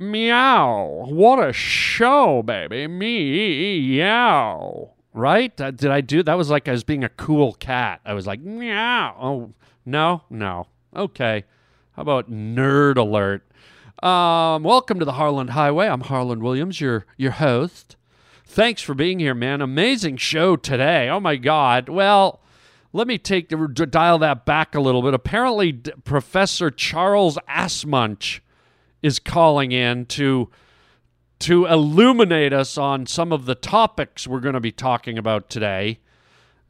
Meow. What a show, baby. Meow. Right? Did I do that? Was like I was being a cool cat. I was like, meow. Oh, no, no. Okay. How about nerd alert? Um, welcome to the Harland Highway. I'm Harland Williams, your your host. Thanks for being here, man. Amazing show today. Oh my God. Well, let me take dial that back a little bit. Apparently, Professor Charles Assmunch is calling in to to illuminate us on some of the topics we're going to be talking about today.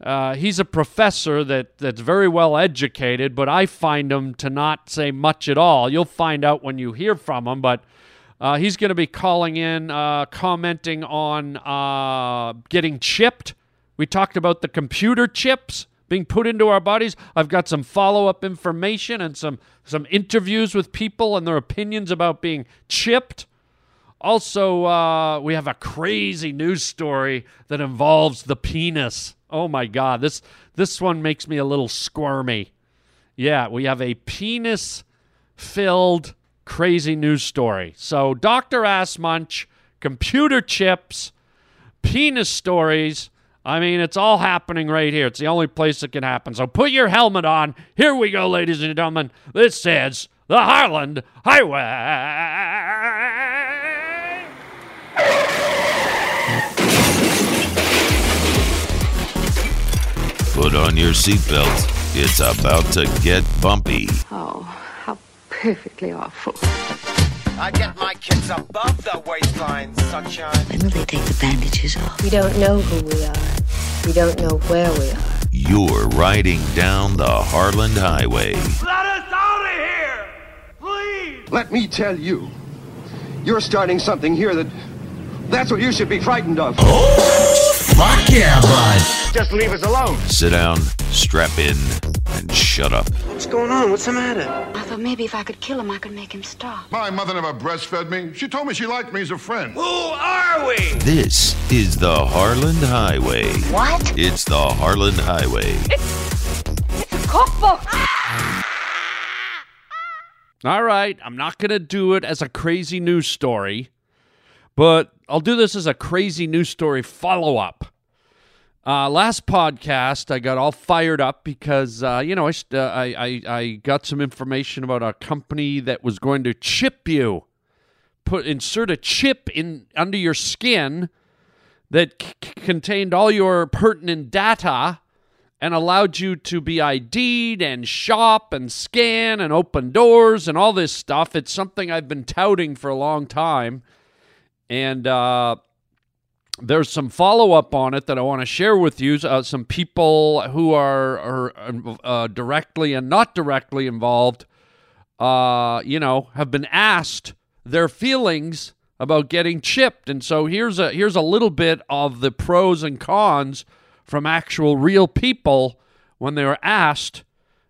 Uh, he's a professor that, that's very well educated, but I find him to not say much at all. You'll find out when you hear from him, but uh, he's going to be calling in, uh, commenting on uh, getting chipped. We talked about the computer chips being put into our bodies. I've got some follow up information and some, some interviews with people and their opinions about being chipped. Also, uh, we have a crazy news story that involves the penis. Oh my God, this this one makes me a little squirmy. Yeah, we have a penis-filled crazy news story. So, Doctor Assmunch, computer chips, penis stories. I mean, it's all happening right here. It's the only place it can happen. So put your helmet on. Here we go, ladies and gentlemen. This is the Harland Highway. Put on your seatbelt. It's about to get bumpy. Oh, how perfectly awful. I get my kids above the waistline, sunshine. When will they take the bandages off? We don't know who we are. We don't know where we are. You're riding down the Harland Highway. Let us out of here! Please! Let me tell you, you're starting something here that. That's what you should be frightened of. Oh, Fuck yeah, bud. Just leave us alone. Sit down, strap in, and shut up. What's going on? What's the matter? I thought maybe if I could kill him, I could make him stop. My mother never breastfed me. She told me she liked me as a friend. Who are we? This is the Harland Highway. What? It's the Harland Highway. It's, it's a cookbook! Ah! All right, I'm not going to do it as a crazy news story, but I'll do this as a crazy news story follow up. Uh, last podcast, I got all fired up because uh, you know I, uh, I, I I got some information about a company that was going to chip you, put insert a chip in under your skin that c- contained all your pertinent data and allowed you to be ID'd and shop and scan and open doors and all this stuff. It's something I've been touting for a long time. And uh, there's some follow up on it that I want to share with you. Uh, some people who are, are uh, directly and not directly involved, uh, you know, have been asked their feelings about getting chipped. And so here's a here's a little bit of the pros and cons from actual real people when they were asked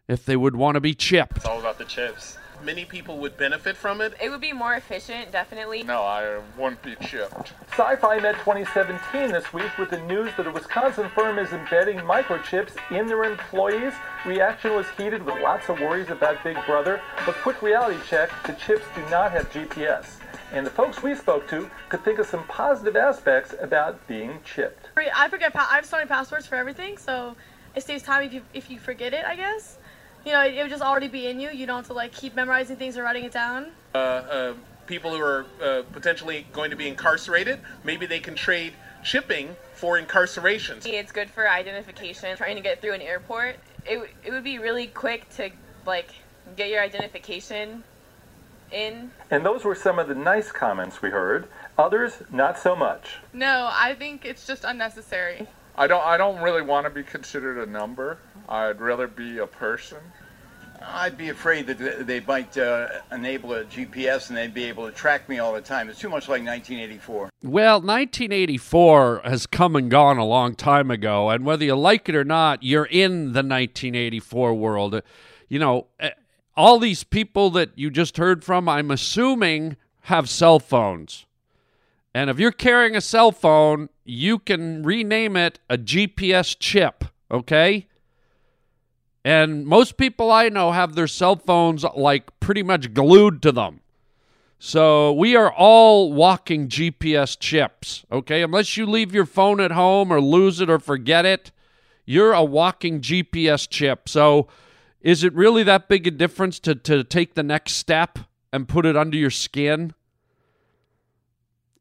if they would want to be chipped. It's all about the chips. Many people would benefit from it. It would be more efficient, definitely. No, I uh, won't be chipped. Sci-Fi Met 2017 this week with the news that a Wisconsin firm is embedding microchips in their employees. Reaction was heated with lots of worries about Big Brother, but quick reality check, the chips do not have GPS. And the folks we spoke to could think of some positive aspects about being chipped. I forget. I have so many passwords for everything, so it saves time if you if you forget it. I guess. You know, it, it would just already be in you. You don't have to like keep memorizing things or writing it down. Uh, uh, people who are uh, potentially going to be incarcerated, maybe they can trade chipping for incarcerations. It's good for identification. Trying to get through an airport, it it would be really quick to like get your identification in. And those were some of the nice comments we heard. Others, not so much. No, I think it's just unnecessary. I don't. I don't really want to be considered a number. I'd rather be a person. I'd be afraid that they might uh, enable a GPS and they'd be able to track me all the time. It's too much like 1984. Well, 1984 has come and gone a long time ago, and whether you like it or not, you're in the 1984 world. You know, eh, all these people that you just heard from, I'm assuming, have cell phones. And if you're carrying a cell phone, you can rename it a GPS chip, okay? And most people I know have their cell phones like pretty much glued to them. So we are all walking GPS chips, okay? Unless you leave your phone at home or lose it or forget it, you're a walking GPS chip. So is it really that big a difference to, to take the next step and put it under your skin?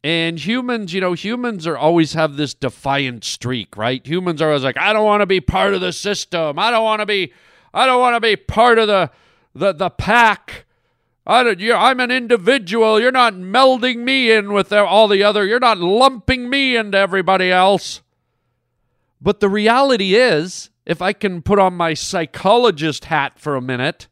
And humans, you know, humans are always have this defiant streak, right? Humans are always like, I don't want to be part of the system. I don't want to be, I don't want to be part of the, the, the pack. I don't, you're, I'm an individual. You're not melding me in with all the other. You're not lumping me into everybody else. But the reality is, if I can put on my psychologist hat for a minute,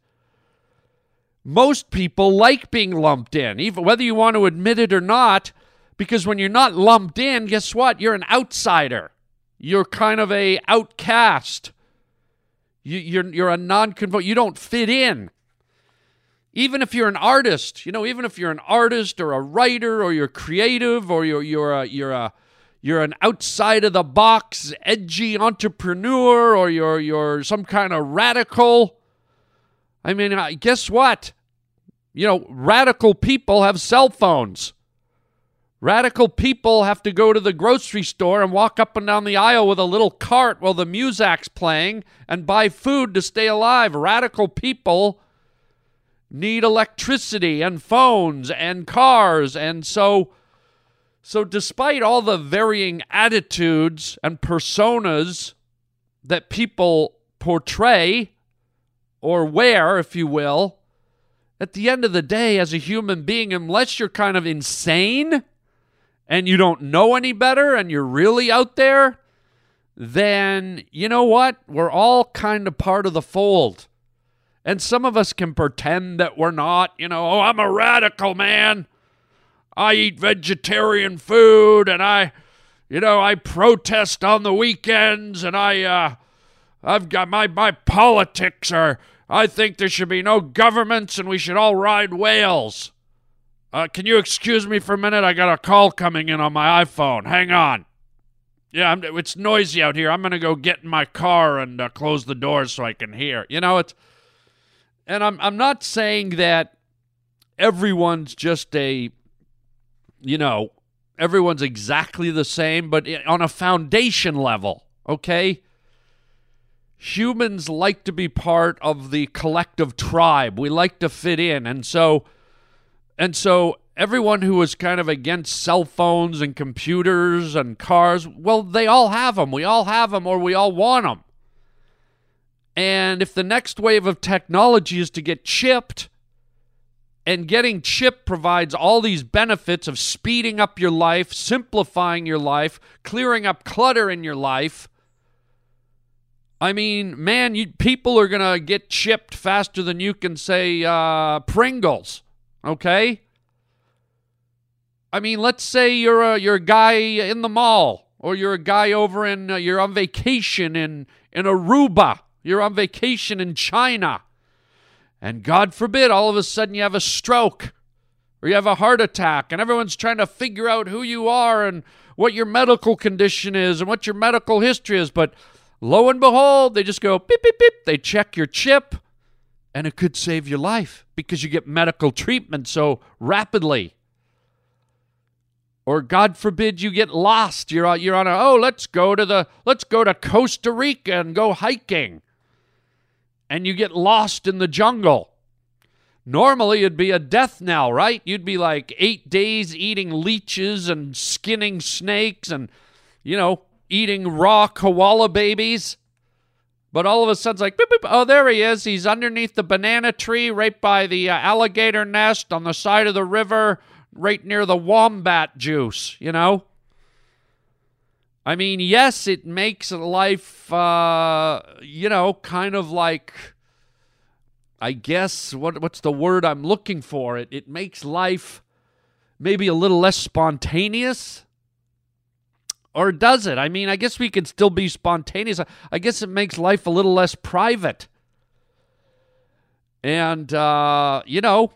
most people like being lumped in, even whether you want to admit it or not. Because when you're not lumped in, guess what? You're an outsider. You're kind of a outcast. You, you're you're a non-conform. You don't fit in. Even if you're an artist, you know, even if you're an artist or a writer or you're creative or you're you're a you're a you're an outside of the box edgy entrepreneur or you're you're some kind of radical. I mean, guess what? You know, radical people have cell phones. Radical people have to go to the grocery store and walk up and down the aisle with a little cart while the music's playing and buy food to stay alive. Radical people need electricity and phones and cars and so so despite all the varying attitudes and personas that people portray or wear if you will at the end of the day as a human being unless you're kind of insane and you don't know any better and you're really out there, then you know what? We're all kind of part of the fold. And some of us can pretend that we're not, you know, oh, I'm a radical man. I eat vegetarian food and I, you know, I protest on the weekends and I, uh, I've got my, my politics are, I think there should be no governments and we should all ride whales. Uh, can you excuse me for a minute? I got a call coming in on my iPhone. Hang on. Yeah, I'm, it's noisy out here. I'm to go get in my car and uh, close the doors so I can hear. You know, it's. And I'm, I'm not saying that everyone's just a, you know, everyone's exactly the same, but on a foundation level, okay? Humans like to be part of the collective tribe. We like to fit in. And so and so everyone who was kind of against cell phones and computers and cars, well, they all have them. We all have them or we all want them. And if the next wave of technology is to get chipped, and getting chipped provides all these benefits of speeding up your life, simplifying your life, clearing up clutter in your life. I mean, man, you, people are going to get chipped faster than you can say uh, Pringles. Okay? I mean, let's say you're a you're a guy in the mall or you're a guy over in uh, you're on vacation in in Aruba. You're on vacation in China. And God forbid all of a sudden you have a stroke or you have a heart attack and everyone's trying to figure out who you are and what your medical condition is and what your medical history is, but lo and behold, they just go beep beep beep. They check your chip and it could save your life because you get medical treatment so rapidly. Or God forbid you get lost. You're on, you're on a oh let's go to the let's go to Costa Rica and go hiking. And you get lost in the jungle. Normally it'd be a death knell, right? You'd be like 8 days eating leeches and skinning snakes and you know, eating raw koala babies. But all of a sudden, it's like, boop, boop, oh, there he is. He's underneath the banana tree right by the uh, alligator nest on the side of the river, right near the wombat juice, you know? I mean, yes, it makes life, uh, you know, kind of like, I guess, what, what's the word I'm looking for? It, it makes life maybe a little less spontaneous or does it? I mean, I guess we can still be spontaneous. I guess it makes life a little less private. And, uh, you know,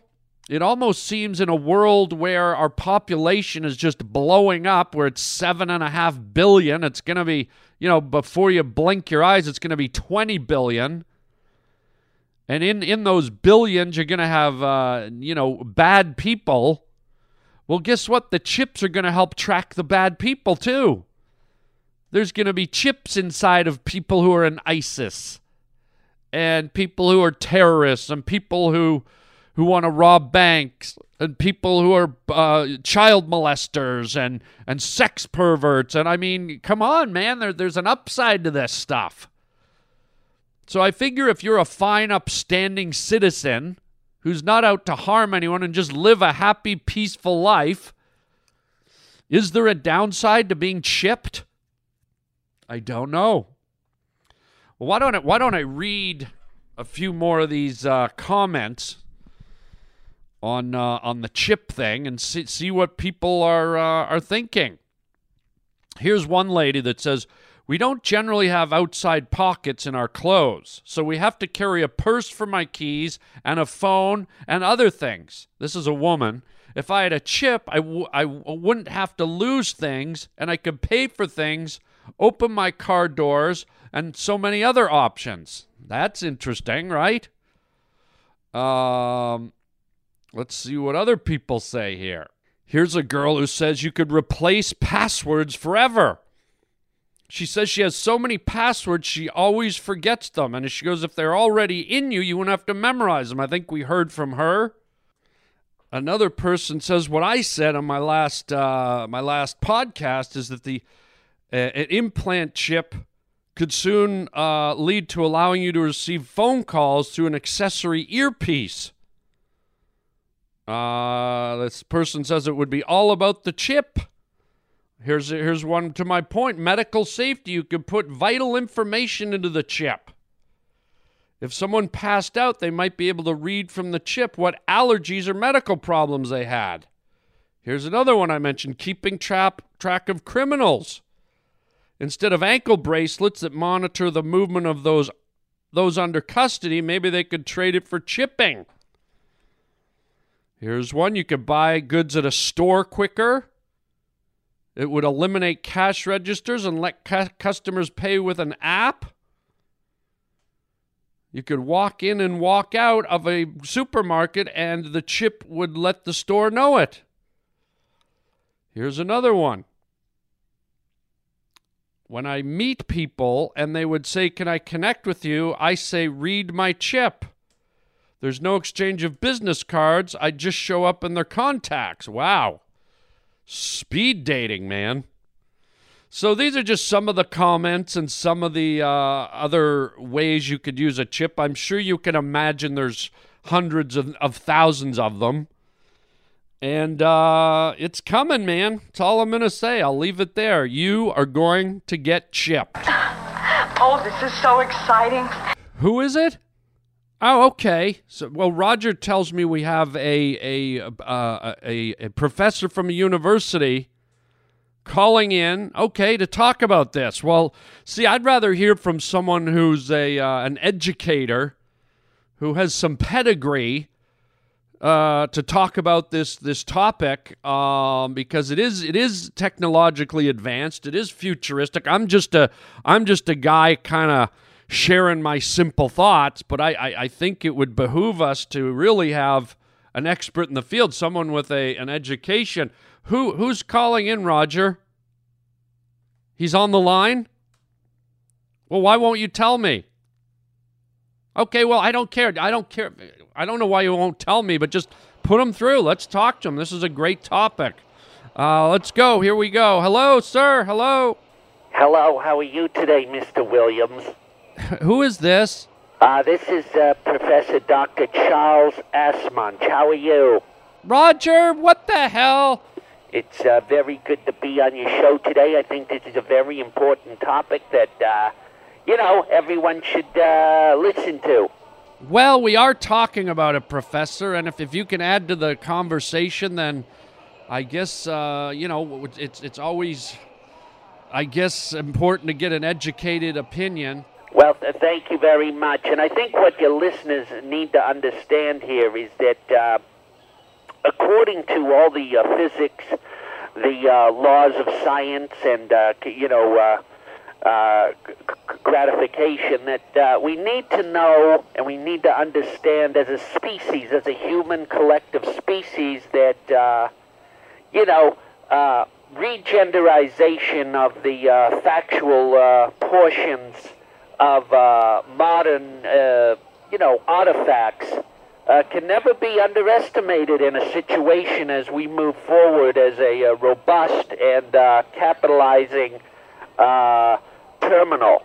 it almost seems in a world where our population is just blowing up, where it's seven and a half billion, it's going to be, you know, before you blink your eyes, it's going to be 20 billion. And in, in those billions, you're going to have, uh, you know, bad people Well, guess what? The chips are going to help track the bad people too. There's going to be chips inside of people who are in ISIS and people who are terrorists and people who who want to rob banks and people who are uh, child molesters and and sex perverts and I mean, come on, man, there, there's an upside to this stuff. So I figure if you're a fine, upstanding citizen who's not out to harm anyone and just live a happy, peaceful life, is there a downside to being chipped? I don't know. Well, why don't I, why don't I read a few more of these uh, comments on uh, on the chip thing and see, see what people are uh, are thinking. Here's one lady that says we don't generally have outside pockets in our clothes, so we have to carry a purse for my keys and a phone and other things. This is a woman. If I had a chip, I w- I wouldn't have to lose things and I could pay for things, open my car doors, and so many other options. That's interesting, right? Um, let's see what other people say here. Here's a girl who says you could replace passwords forever. She says she has so many passwords, she always forgets them. And she goes, if they're already in you, you wouldn't have to memorize them. I think we heard from her. Another person says what I said on my last uh, my last podcast is that the uh, an implant chip could soon uh, lead to allowing you to receive phone calls through an accessory earpiece. Uh, this person says it would be all about the chip. Here's here's one to my point. Medical safety. You could put vital information into the chip. If someone passed out, they might be able to read from the chip what allergies or medical problems they had. Here's another one I mentioned keeping trap, track of criminals. Instead of ankle bracelets that monitor the movement of those, those under custody, maybe they could trade it for chipping. Here's one you could buy goods at a store quicker. It would eliminate cash registers and let cu- customers pay with an app. You could walk in and walk out of a supermarket, and the chip would let the store know it. Here's another one. When I meet people and they would say, Can I connect with you? I say, Read my chip. There's no exchange of business cards. I just show up in their contacts. Wow. Speed dating, man. So these are just some of the comments and some of the uh, other ways you could use a chip. I'm sure you can imagine there's hundreds of, of thousands of them. And uh, it's coming, man. That's all I'm going to say. I'll leave it there. You are going to get chipped. Oh, this is so exciting. Who is it? Oh, okay. So, well, Roger tells me we have a a uh, a, a professor from a university calling in, okay, to talk about this. Well, see, I'd rather hear from someone who's a uh, an educator who has some pedigree uh, to talk about this this topic um, because it is it is technologically advanced. It is futuristic. I'm just a I'm just a guy kind of sharing my simple thoughts, but I, I, I think it would behoove us to really have an expert in the field, someone with a an education. Who who's calling in, Roger? He's on the line? Well, why won't you tell me? Okay, well, I don't care. I don't care. I don't know why you won't tell me, but just put him through. Let's talk to him. This is a great topic. Uh, let's go. Here we go. Hello, sir. Hello. Hello. How are you today, Mr. Williams? Who is this? Uh, this is uh, Professor Dr. Charles Assmunch. How are you? Roger, what the hell? It's uh, very good to be on your show today. I think this is a very important topic that, uh, you know, everyone should uh, listen to. Well, we are talking about it, Professor, and if, if you can add to the conversation, then I guess, uh, you know, it's, it's always, I guess, important to get an educated opinion. Well, th- thank you very much. And I think what your listeners need to understand here is that uh, according to all the uh, physics, the uh, laws of science, and, uh, you know, uh, gratification, that uh, we need to know and we need to understand as a species, as a human collective species, that, uh, you know, uh, regenderization of the uh, factual portions of modern, you know, artifacts can never be underestimated in a situation as we move forward as a robust and capitalizing uh, terminal.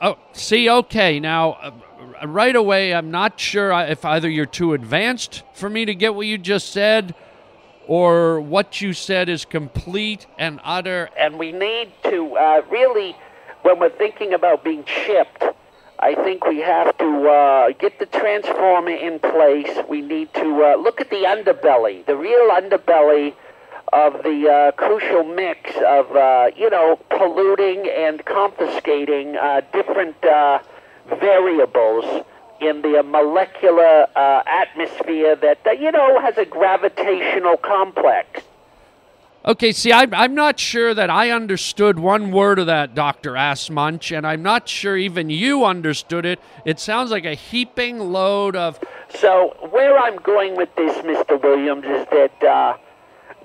Oh, see, okay. Now, uh, right away, I'm not sure if either you're too advanced for me to get what you just said, or what you said is complete and utter. And we need to uh, really, when we're thinking about being chipped, I think we have to uh, get the transformer in place. We need to uh, look at the underbelly, the real underbelly of the uh, crucial mix of, uh, you know, polluting and confiscating uh, different uh, variables in the molecular uh, atmosphere that, uh, you know, has a gravitational complex. Okay, see, I'm, I'm not sure that I understood one word of that, Dr. Assmunch, and I'm not sure even you understood it. It sounds like a heaping load of. So, where I'm going with this, Mr. Williams, is that uh,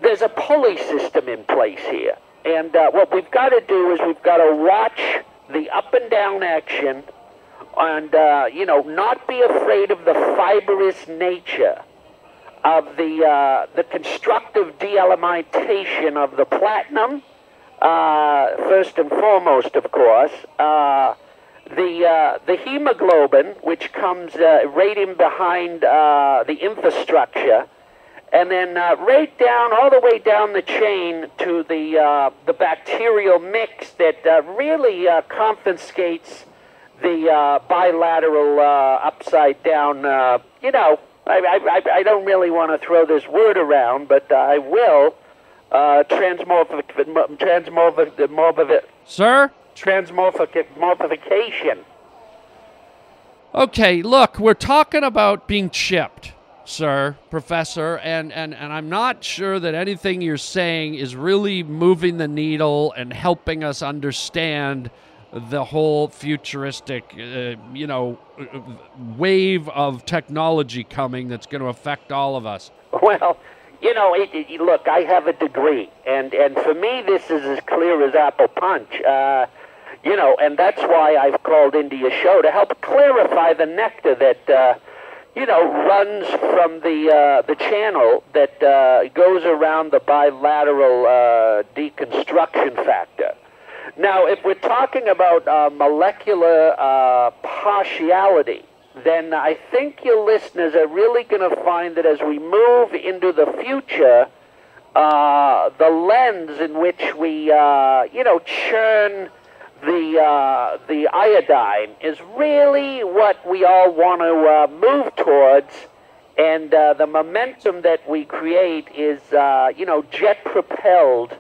there's a pulley system in place here. And uh, what we've got to do is we've got to watch the up and down action and, uh, you know, not be afraid of the fibrous nature of the, uh, the constructive deelementation of the platinum, uh, first and foremost, of course. Uh, the, uh, the hemoglobin, which comes right in behind the infrastructure, and then uh, right down, all the way down the chain to the, uh, the bacterial mix that uh, really uh, confiscates the uh, bilateral uh, upside down, uh, you know, I, I, I don't really want to throw this word around, but uh, I will. Uh, transmorphic, transmorphic, morphic, Sir? transmorphication. Okay, look, we're talking about being chipped, sir, professor, and, and, and I'm not sure that anything you're saying is really moving the needle and helping us understand the whole futuristic, uh, you know, wave of technology coming that's going to affect all of us. Well, you know, it, it, look, I have a degree, and and for me, this is as clear as apple punch. Uh, you know, and that's why I've called into your show to help clarify the nectar that. Uh, you know, runs from the uh, the channel that uh, goes around the bilateral uh, deconstruction factor. Now, if we're talking about uh, molecular uh, partiality, then I think your listeners are really going to find that as we move into the future, uh, the lens in which we, you know, churn the uh, the iodine is really what we all want to uh, move towards, and uh, the momentum that we create is, uh, you know, jet propelled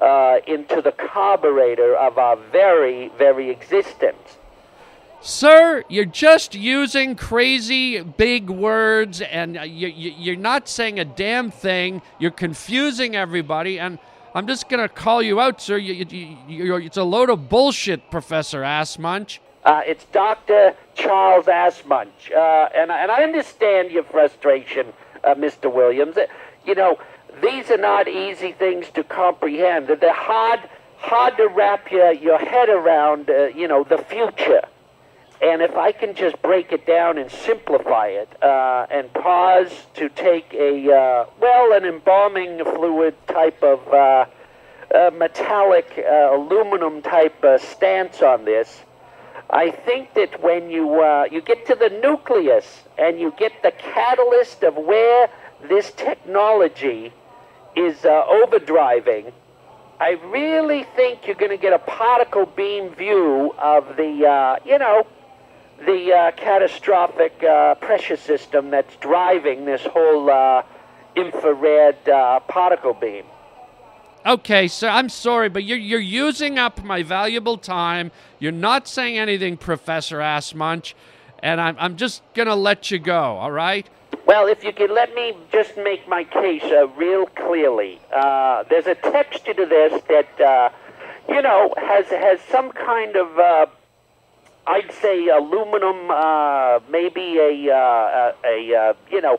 uh, into the carburetor of our very, very existence. Sir, you're just using crazy big words and uh, you, you, you're not saying a damn thing. You're confusing everybody, and I'm just going to call you out, sir. You, you, you, it's a load of bullshit, Professor Assmunch. Uh, it's Dr. Charles Assmunch. Uh, and, and I understand your frustration, uh, Mr. Williams. Uh, You know, these are not easy things to comprehend. They're hard, hard to wrap your, your head around, uh, you know, the future. And if I can just break it down and simplify it uh, and pause to take a, uh, well, an embalming fluid type of uh, metallic uh, aluminum type uh, stance on this, I think that when you, uh, you get to the nucleus and you get the catalyst of where this technology is overdriving, I really think you're going to get a particle beam view of the, you know, the uh, catastrophic uh, pressure system that's driving this whole uh, infrared uh, particle beam. Okay, sir, I'm sorry, but you're, you're using up my valuable time. You're not saying anything, Professor Assmunch, and I'm, I'm just going to let you go, all right? Well, if you could let me just make my case uh, real clearly, uh, there's a texture to this that, uh, you know, has has some kind of, uh, I'd say, aluminum, uh, maybe a, uh, a, a uh, you know,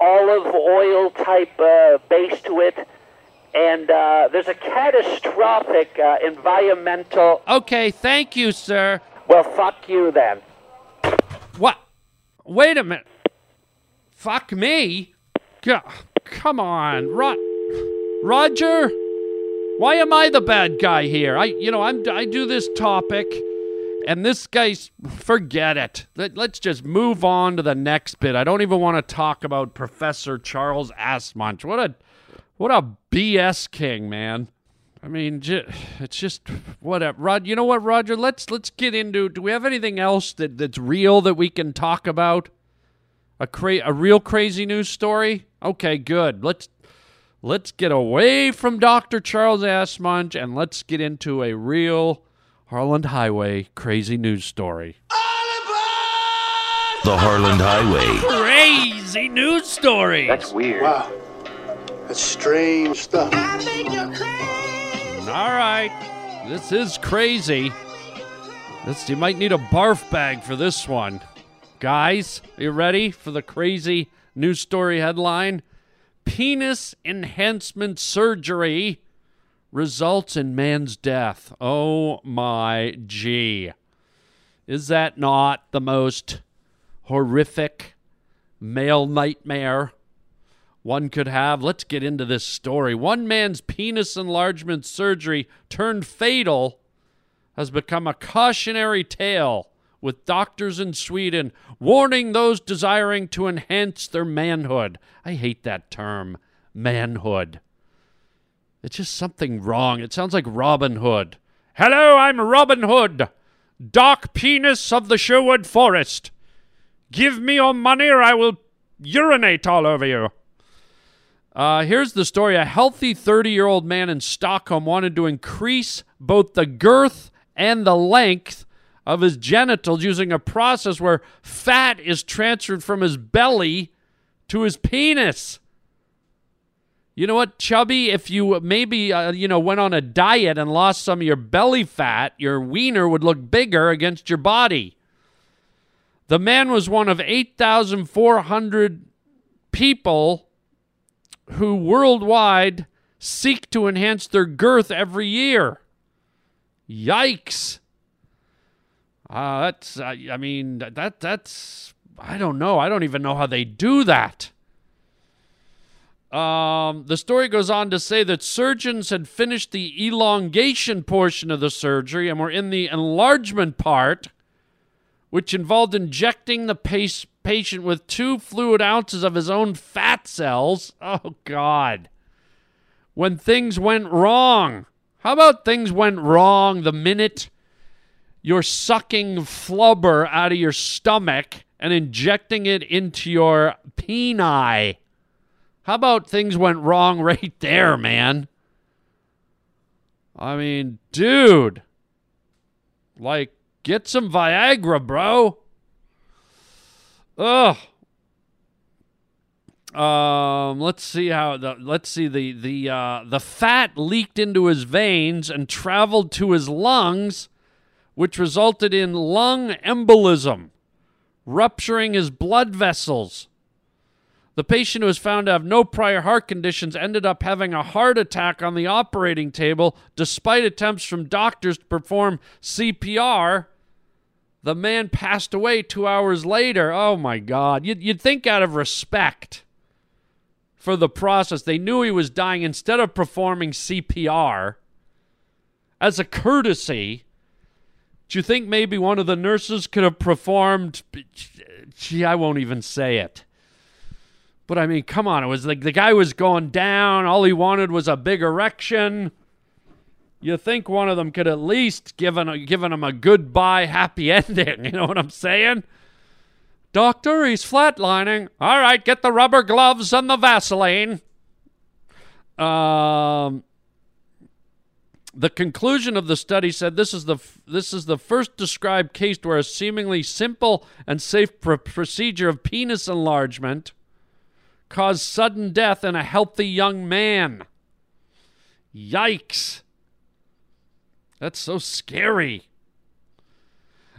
olive oil type uh, base to it. and uh, there's a catastrophic uh, environmental. Okay, thank you, sir. Well, fuck you then. What? Wait a minute. Fuck me? Go- come on, Ro- Roger. Why am I the bad guy here? I, you know, I'm I do this topic, and this guy's forget it. Let, let's just move on to the next bit. I don't even want to talk about Professor Charles Assmunch. What a, what a BS king, man. I mean, it's just whatever. Rod, you know what, Roger? Let's let's get into. Do we have anything else that, that's real that we can talk about? A cra- a real crazy news story? Okay, good. Let's let's get away from Dr. Charles Assmunch and let's get into a real Harland Highway crazy news story. The Harland Highway. Crazy news story. That's weird. Wow. That's strange stuff. All right. This is crazy. This you might need a barf bag for this one. Guys, are you ready for the crazy news story headline? Penis enhancement surgery results in man's death. Oh my gee. Is that not the most horrific male nightmare one could have? Let's get into this story. One man's penis enlargement surgery turned fatal has become a cautionary tale with doctors in Sweden warning those desiring to enhance their manhood. I hate that term, manhood. It's just something wrong. It sounds like Robin Hood. Hello, I'm Robin Hood, dark Penis of the Sherwood Forest. Give me your money or I will urinate all over you. Uh, here's the story. A healthy 30 year old man in Stockholm wanted to increase both the girth and the length of his genitals using a process where fat is transferred from his belly to his penis. You know what, chubby? If you maybe uh, you know went on a diet and lost some of your belly fat, your wiener would look bigger against your body. The man was one of 8,400 people who worldwide seek to enhance their girth every year. Yikes. Uh, that's, uh, I mean, that that's, I don't know. I don't even know how they do that. Um, the story goes on to say that surgeons had finished the elongation portion of the surgery and were in the enlargement part, which involved injecting the pace, patient with two fluid ounces of his own fat cells. Oh, God. When things went wrong. How about things went wrong the minute you're sucking flubber out of your stomach and injecting it into your peni? How about things went wrong right there, man? I mean, dude. Like, get some Viagra, bro. Ugh. Um, let's see how the let's see the the uh, the fat leaked into his veins and traveled to his lungs, which resulted in lung embolism, rupturing his blood vessels. The patient who was found to have no prior heart conditions ended up having a heart attack on the operating table despite attempts from doctors to perform CPR. The man passed away two hours later. Oh my God. You'd, you'd think out of respect for the process, they knew he was dying. Instead of performing CPR as a courtesy, do you think maybe one of the nurses could have performed? Gee, I won't even say it. But I mean, come on. It was like the guy was going down. All he wanted was a big erection. You think one of them could at least given given him a goodbye happy ending? You know what I'm saying? Doctor, he's flatlining. All right, get the rubber gloves and the Vaseline. Um, the conclusion of the study said this is the this is the first described case where a seemingly simple and safe pr- procedure of penis enlargement caused sudden death in a healthy young man. Yikes. That's so scary.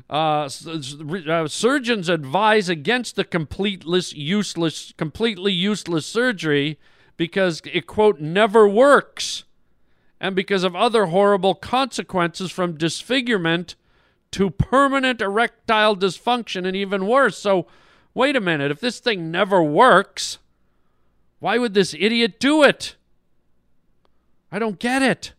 Uh, uh, surgeons advise against the useless, completely useless surgery because it quote never works. and because of other horrible consequences from disfigurement to permanent erectile dysfunction and even worse. So, wait a minute, if this thing never works, why would this idiot do it? I don't get it.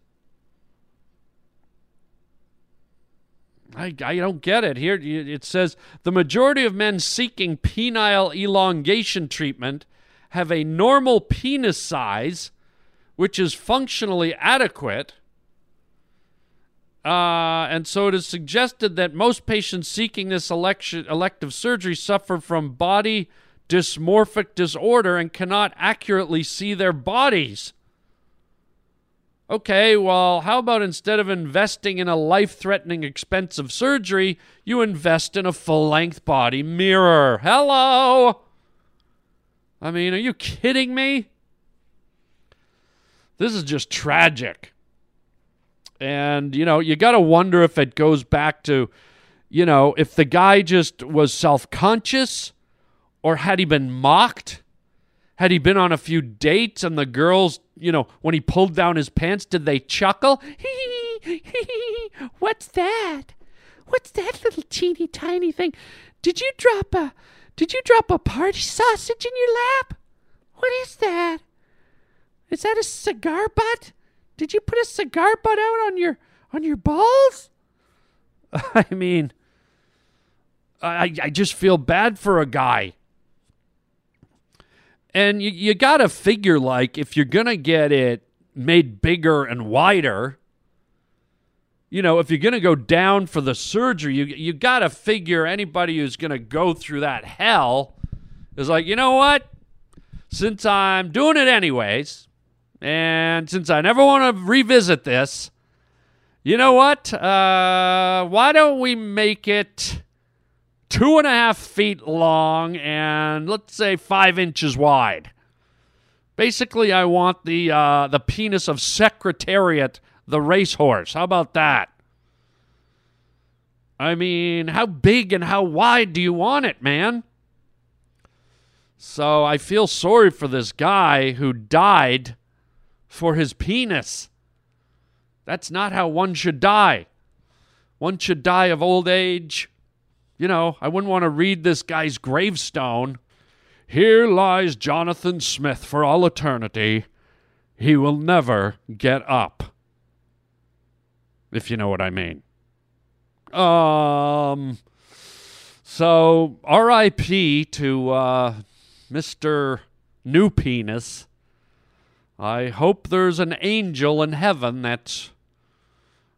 I, I don't get it. Here it says the majority of men seeking penile elongation treatment have a normal penis size, which is functionally adequate. Uh, and so it is suggested that most patients seeking this election, elective surgery suffer from body dysmorphic disorder and cannot accurately see their bodies. Okay, well, how about instead of investing in a life threatening, expensive surgery, you invest in a full length body mirror? Hello! I mean, are you kidding me? This is just tragic. And, you know, you got to wonder if it goes back to, you know, if the guy just was self conscious or had he been mocked? Had he been on a few dates and the girls, you know, when he pulled down his pants, did they chuckle? What's that? What's that little teeny tiny thing? Did you drop a did you drop a party sausage in your lap? What is that? Is that a cigar butt? Did you put a cigar butt out on your on your balls? I mean, I I just feel bad for a guy. And you, you got to figure like if you're going to get it made bigger and wider, you know, if you're going to go down for the surgery, you you got to figure anybody who's going to go through that hell is like, you know what? Since I'm doing it anyways, and since I never want to revisit this, you know what? Uh, why don't we make it two and a half feet long and let's say five inches wide? Basically, I want the uh, the penis of Secretariat the racehorse. How about that? I mean, how big and how wide do you want it, man? So I feel sorry for this guy who died for his penis. That's not how one should die. One should die of old age. You know, I wouldn't want to read this guy's gravestone. Here lies Jonathan Smith for all eternity. He will never get up if you know what I mean. Um, so R.I.P. to uh, Mr. New Penis. I hope there's an angel in heaven that's,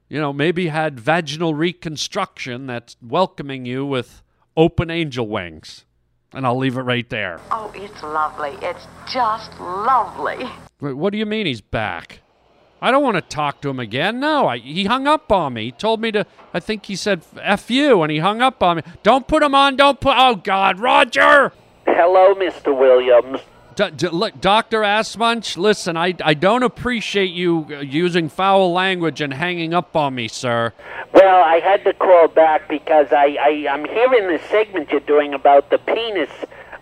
you know, maybe had vaginal reconstruction that's welcoming you with open angel wings. And I'll leave it right there. Oh, it's lovely. It's just lovely. Wait, what do you mean he's back? I don't want to talk to him again. No, I, he hung up on me. He told me to, I think he said F you, and he hung up on me. Don't put him on, don't put, oh God, Roger! Hello, Mr. Williams. Look, Dr. Assmunch, listen, I, I don't appreciate you uh, using foul language and hanging up on me, sir. Well, I had to call back because I, I, I'm hearing the segment you're doing about the penis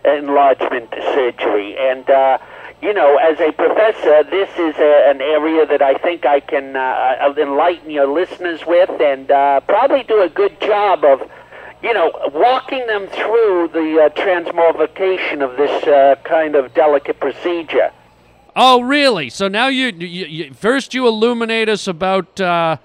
enlargement surgery, and, uh, you know, as a professor, this is a, an area that I think I can uh, enlighten your listeners with and uh, probably do a good job of, you know, walking them through the uh, transmogrification of this uh, kind of delicate procedure. Oh, really? So now you, you, you first you illuminate us about, uh,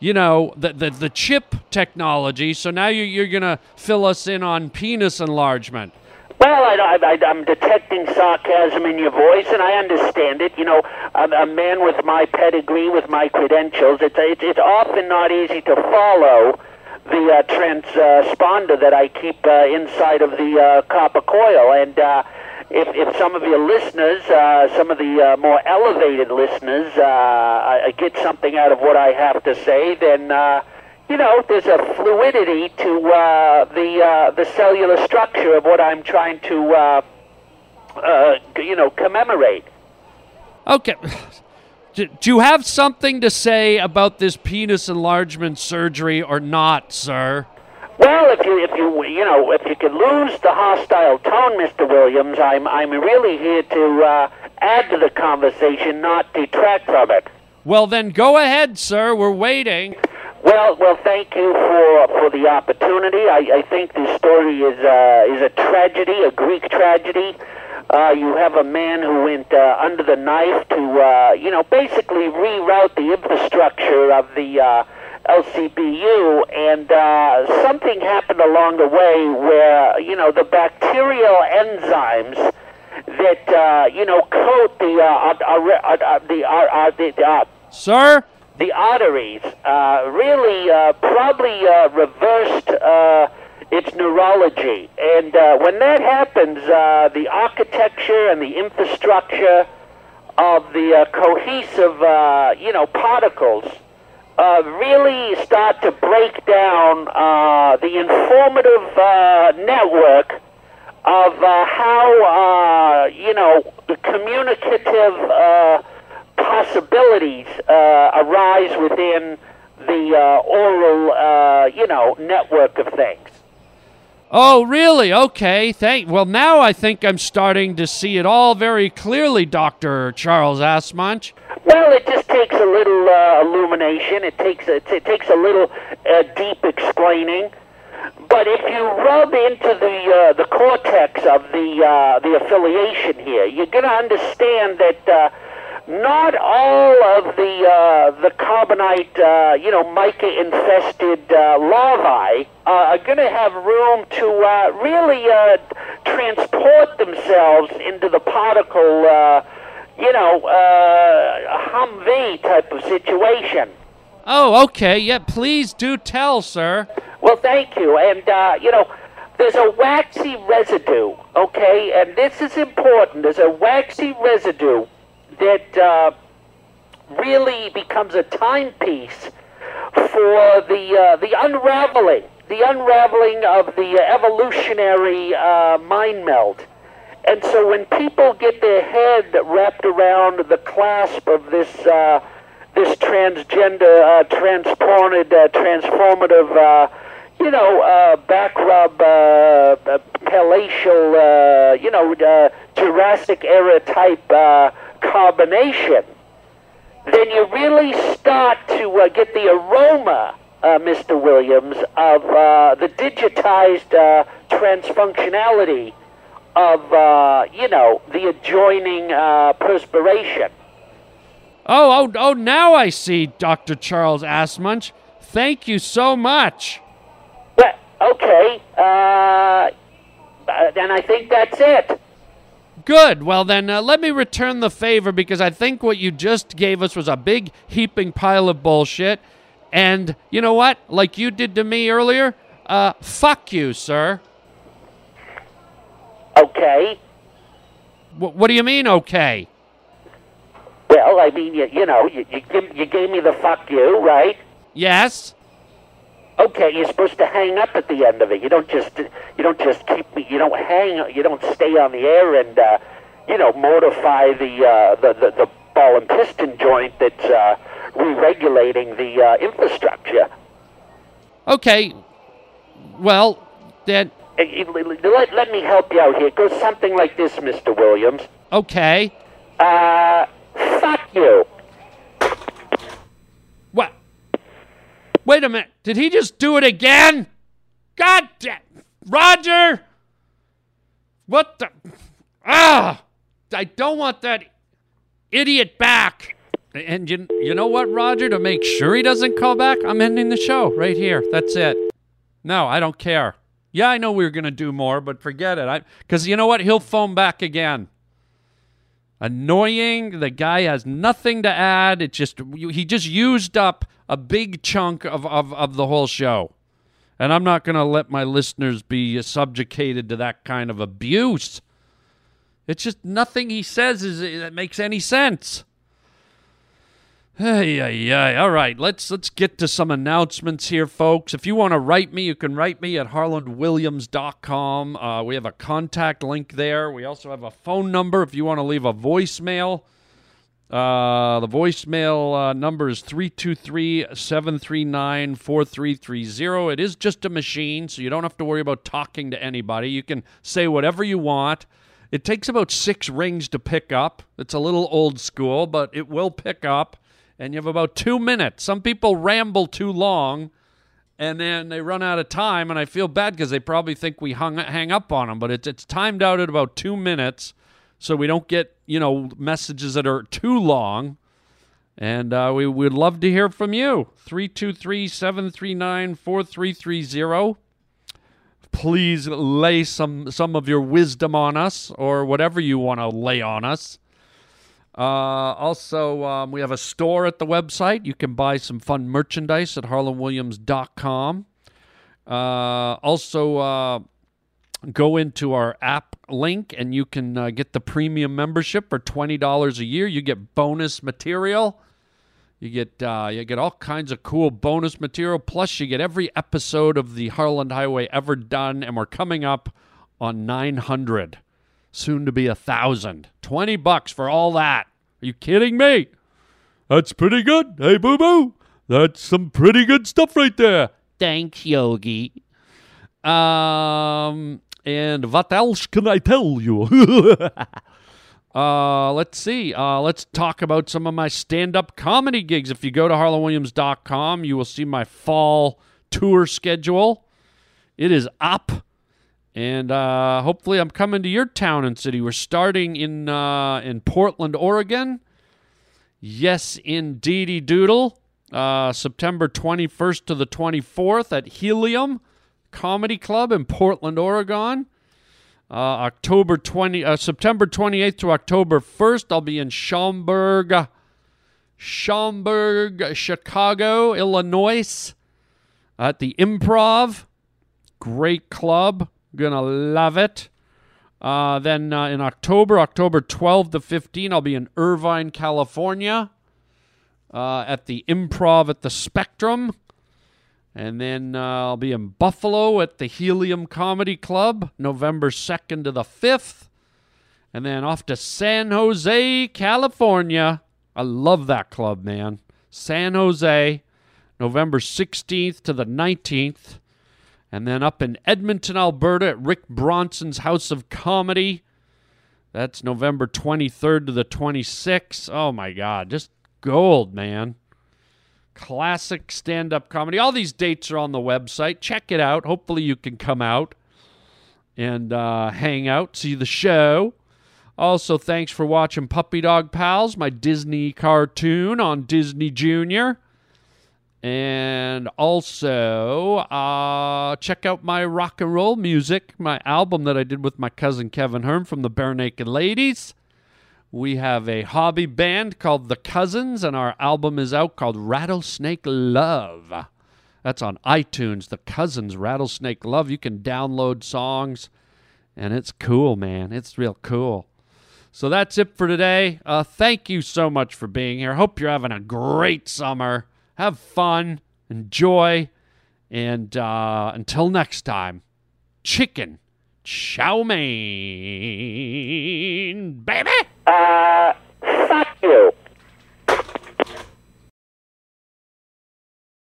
you know, the, the the chip technology. So now you, you're gonna fill us in on penis enlargement. Well, I, I, I'm detecting sarcasm in your voice, and I understand it. You know, a, a man with my pedigree, with my credentials, it's, it's, it's often not easy to follow the uh, transponder that I keep uh, inside of the uh, copper coil. And uh, if, if some of your listeners, uh, some of the uh, more elevated listeners, uh, get something out of what I have to say, then. Uh, you know, there's a fluidity to uh, the uh, the cellular structure of what I'm trying to, uh, uh, you know, commemorate. Okay. Do you have something to say about this penis enlargement surgery or not, sir? Well, if you if you you know if you could lose the hostile tone, Mr. Williams, I'm I'm really here to uh, add to the conversation, not detract from it. Well, then go ahead, sir. We're waiting. Well, well, thank you for for the opportunity. I, I think this story is uh, is a tragedy, a Greek tragedy. Uh, you have a man who went uh, under the knife to, uh, you know, basically reroute the infrastructure of the uh, LCBU, and uh, something happened along the way where, you know, the bacterial enzymes that, uh, you know, coat the uh, uh, uh, uh, the uh, the uh, Sir? the arteries uh, really uh, probably uh, reversed uh, its neurology. And uh, when that happens, uh, the architecture and the infrastructure of the uh, cohesive, uh, you know, particles uh, really start to break down uh, the informative uh, network of uh, how, uh, you know, the communicative uh, possibilities uh, arise within the uh, oral, uh, you know, network of things. Oh, really? Okay. Thank. Well, now I think I'm starting to see it all very clearly, Doctor Charles Assmunch. Well, it just takes a little uh, illumination. It takes a, it takes a little uh, deep explaining. But if you rub into the uh, the cortex of the uh, the affiliation here, you're going to understand that uh, not all of the uh, the carbonite, uh, you know, mica infested uh, larvae uh, are going to have room to uh, really uh, transport themselves into the particle, uh, you know, uh, Humvee type of situation. Oh, okay. Yeah, please do tell, sir. Well, thank you. And, uh, you know, there's a waxy residue, okay? And this is important. There's a waxy residue that uh, really becomes a timepiece for the, uh, the unraveling, the unraveling of the evolutionary uh, mind meld. And so when people get their head wrapped around the clasp of this uh, this transgender, transported, uh, transformative, uh, you know, back rub, palatial, you know, Jurassic era type carbonation, then you really start to uh, get the aroma, uh, Mr. Williams, of uh, the digitized uh, transfunctionality of, uh, you know, the adjoining uh, perspiration. Oh, oh, oh! Now I see, Doctor Charles Assmunch. Thank you so much. Well, okay, then I think that's it. Good. Well, then uh, let me return the favor because I think what you just gave us was a big heaping pile of bullshit. And you know what? Like you did to me earlier, uh, fuck you, sir. Okay. Wh- what do you mean, okay? Well, I mean, you, you know, you, you, give, you gave me the fuck you, right? Yes. Okay, you're supposed to hang up at the end of it. You don't just you don't just keep. You don't hang. You don't stay on the air and uh, you know mortify the, uh, the the the ball and piston joint that's uh, re-regulating the uh, infrastructure. Okay. Well, then. Let, let me help you out here. It goes something like this, Mr. Williams. Okay. Uh, fuck you. What? Wait a minute. Did he just do it again? God damn. Roger! What the? Ah! I don't want that idiot back. And you, you know what, Roger? To make sure he doesn't call back, I'm ending the show right here. That's it. No, I don't care. Yeah, I know we were going to do more, but forget it. Because you know what? He'll phone back again annoying. The guy has nothing to add. It just he just used up a big chunk of, of, of the whole show. And I'm not going to let my listeners be subjugated to that kind of abuse. It's just nothing he says is that makes any sense. Hey, hey, hey. All right, let's let's get to some announcements here, folks. If you want to write me, you can write me at harlandwilliams.com. Uh, we have a contact link there. We also have a phone number if you want to leave a voicemail. Uh, the voicemail uh, number is 323 739 4330. It is just a machine, so you don't have to worry about talking to anybody. You can say whatever you want. It takes about six rings to pick up. It's a little old school, but it will pick up. And you have about two minutes. Some people ramble too long, and then they run out of time, and I feel bad because they probably think we hung hang up on them. But it's it's timed out at about two minutes, so we don't get you know messages that are too long. And uh, we would love to hear from you. 323 739 4330 please lay some some of your wisdom on us or whatever you want to lay on us. Uh, also, um, we have a store at the website. You can buy some fun merchandise at harlandwilliams.com. Uh, also, uh, go into our app link and you can uh, get the premium membership for $20 a year. You get bonus material. You get uh, you get all kinds of cool bonus material. Plus, you get every episode of the Harland Highway ever done, and we're coming up on 900, soon to be a thousand. 20 bucks for all that. Are you kidding me? That's pretty good. Hey, boo boo. That's some pretty good stuff right there. Thanks, Yogi. Um, and what else can I tell you? Uh, let's see. Uh, let's talk about some of my stand up comedy gigs. If you go to harlandwilliams.com, you will see my fall tour schedule. It is up. And uh, hopefully, I'm coming to your town and city. We're starting in uh, in Portland, Oregon. Yes, indeedy doodle. Uh, September 21st to the 24th at Helium Comedy Club in Portland, Oregon. Uh, October 20, uh, September 28th to October 1st, I'll be in Schaumburg, Schaumburg, Chicago, Illinois, at the Improv. Great club, gonna love it. Uh, then uh, in October, October 12 to 15, I'll be in Irvine, California, uh, at the Improv at the Spectrum. And then uh, I'll be in Buffalo at the Helium Comedy Club, November 2nd to the 5th. And then off to San Jose, California. I love that club, man. San Jose, November 16th to the 19th. And then up in Edmonton, Alberta at Rick Bronson's House of Comedy. That's November 23rd to the 26th. Oh my God, just gold, man classic stand up comedy. All these dates are on the website. Check it out. Hopefully, you can come out and uh, hang out, see the show. Also, thanks for watching Puppy Dog Pals, my Disney cartoon on Disney Junior. And also, uh, check out my rock and roll music, my album that I did with my cousin Kevin Hearn from the Barenaked Ladies. We have a hobby band called The Cousins, and our album is out called Rattlesnake Love. That's on iTunes, The Cousins Rattlesnake Love. You can download songs, and it's cool, man. It's real cool. So that's it for today. Uh, thank you so much for being here. Hope you're having a great summer. Have fun, enjoy, and uh, until next time, chicken chow mein, baby.